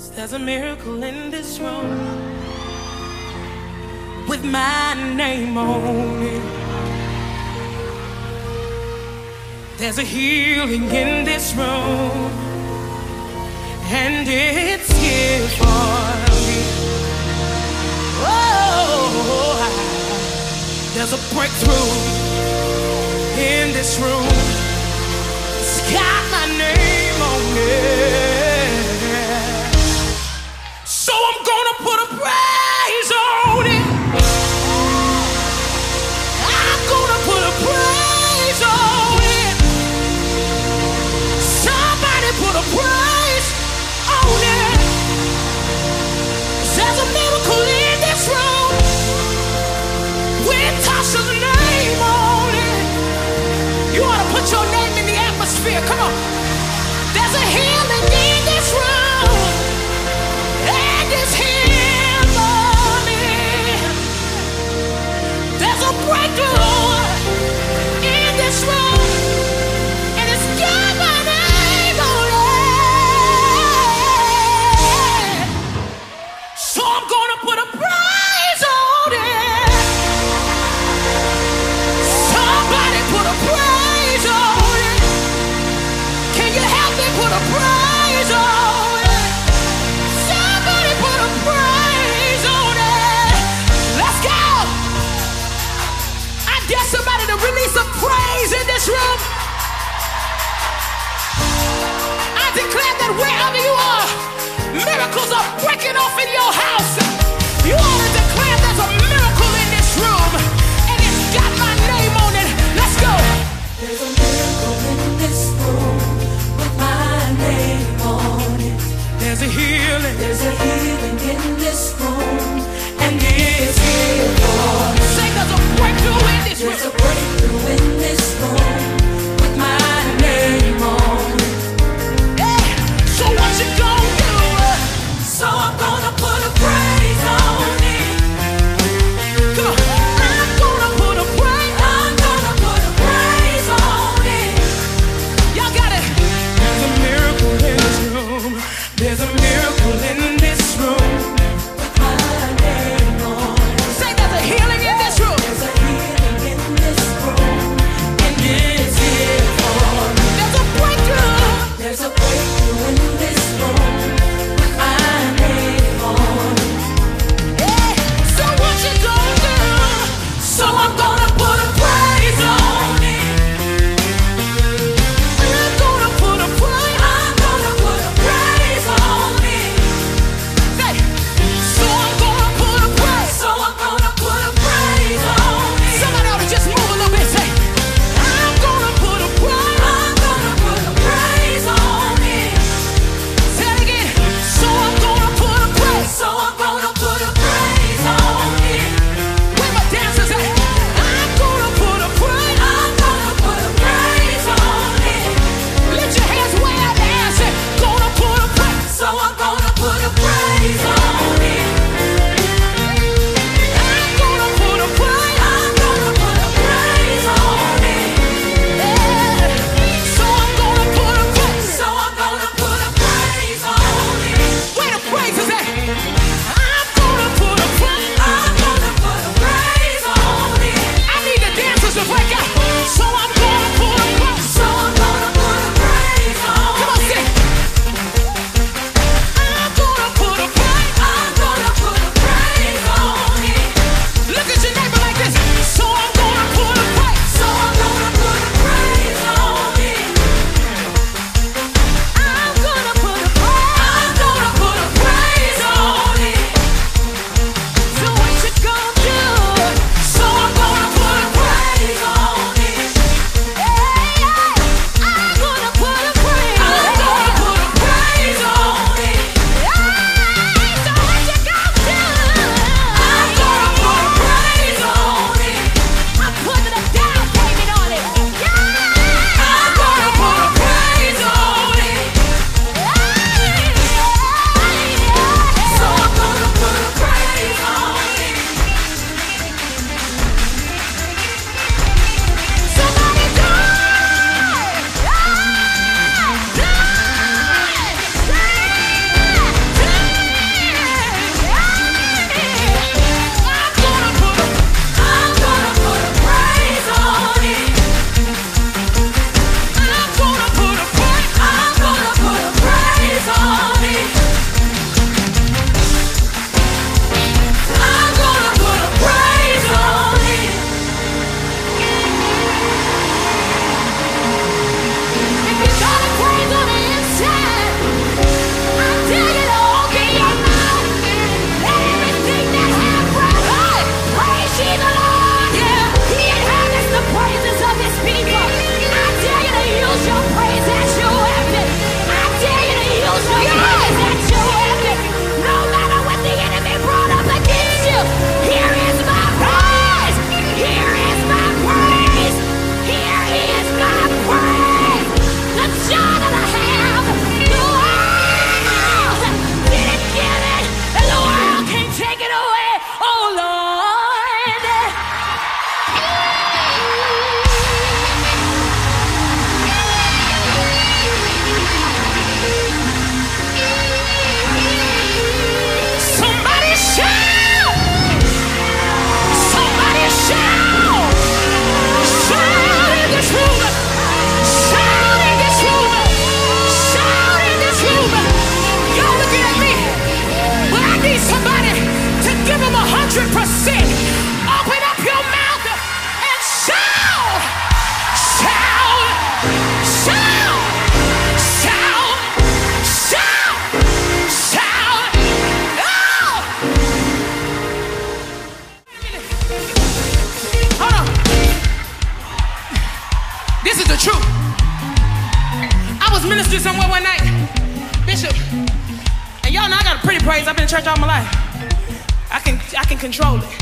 So there's a miracle in this room with my name on it. There's a healing in this room, and it's here for me. Oh, there's a breakthrough in this room. It's got my name on it. wherever you are, miracles are breaking off in your house. This is the truth. I was ministering somewhere one night, Bishop, and y'all know I got a pretty praise. I've been in church all my life. I can I can control it.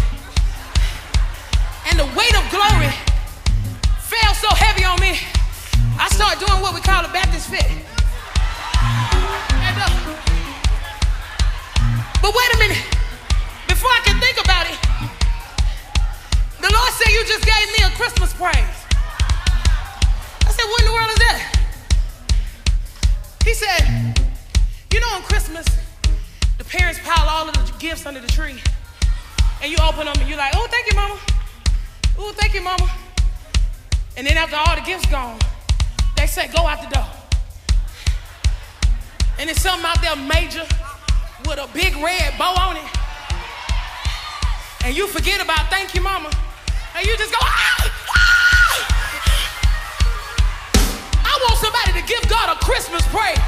And the weight of glory fell so heavy on me, I started doing what we call a Baptist fit. Parents pile all of the gifts under the tree. And you open them and you're like, oh, thank you, mama. Oh, thank you, mama. And then after all the gifts gone, they say, go out the door. And it's something out there major with a big red bow on it. And you forget about thank you, mama. And you just go, ah, ah. I want somebody to give God a Christmas praise.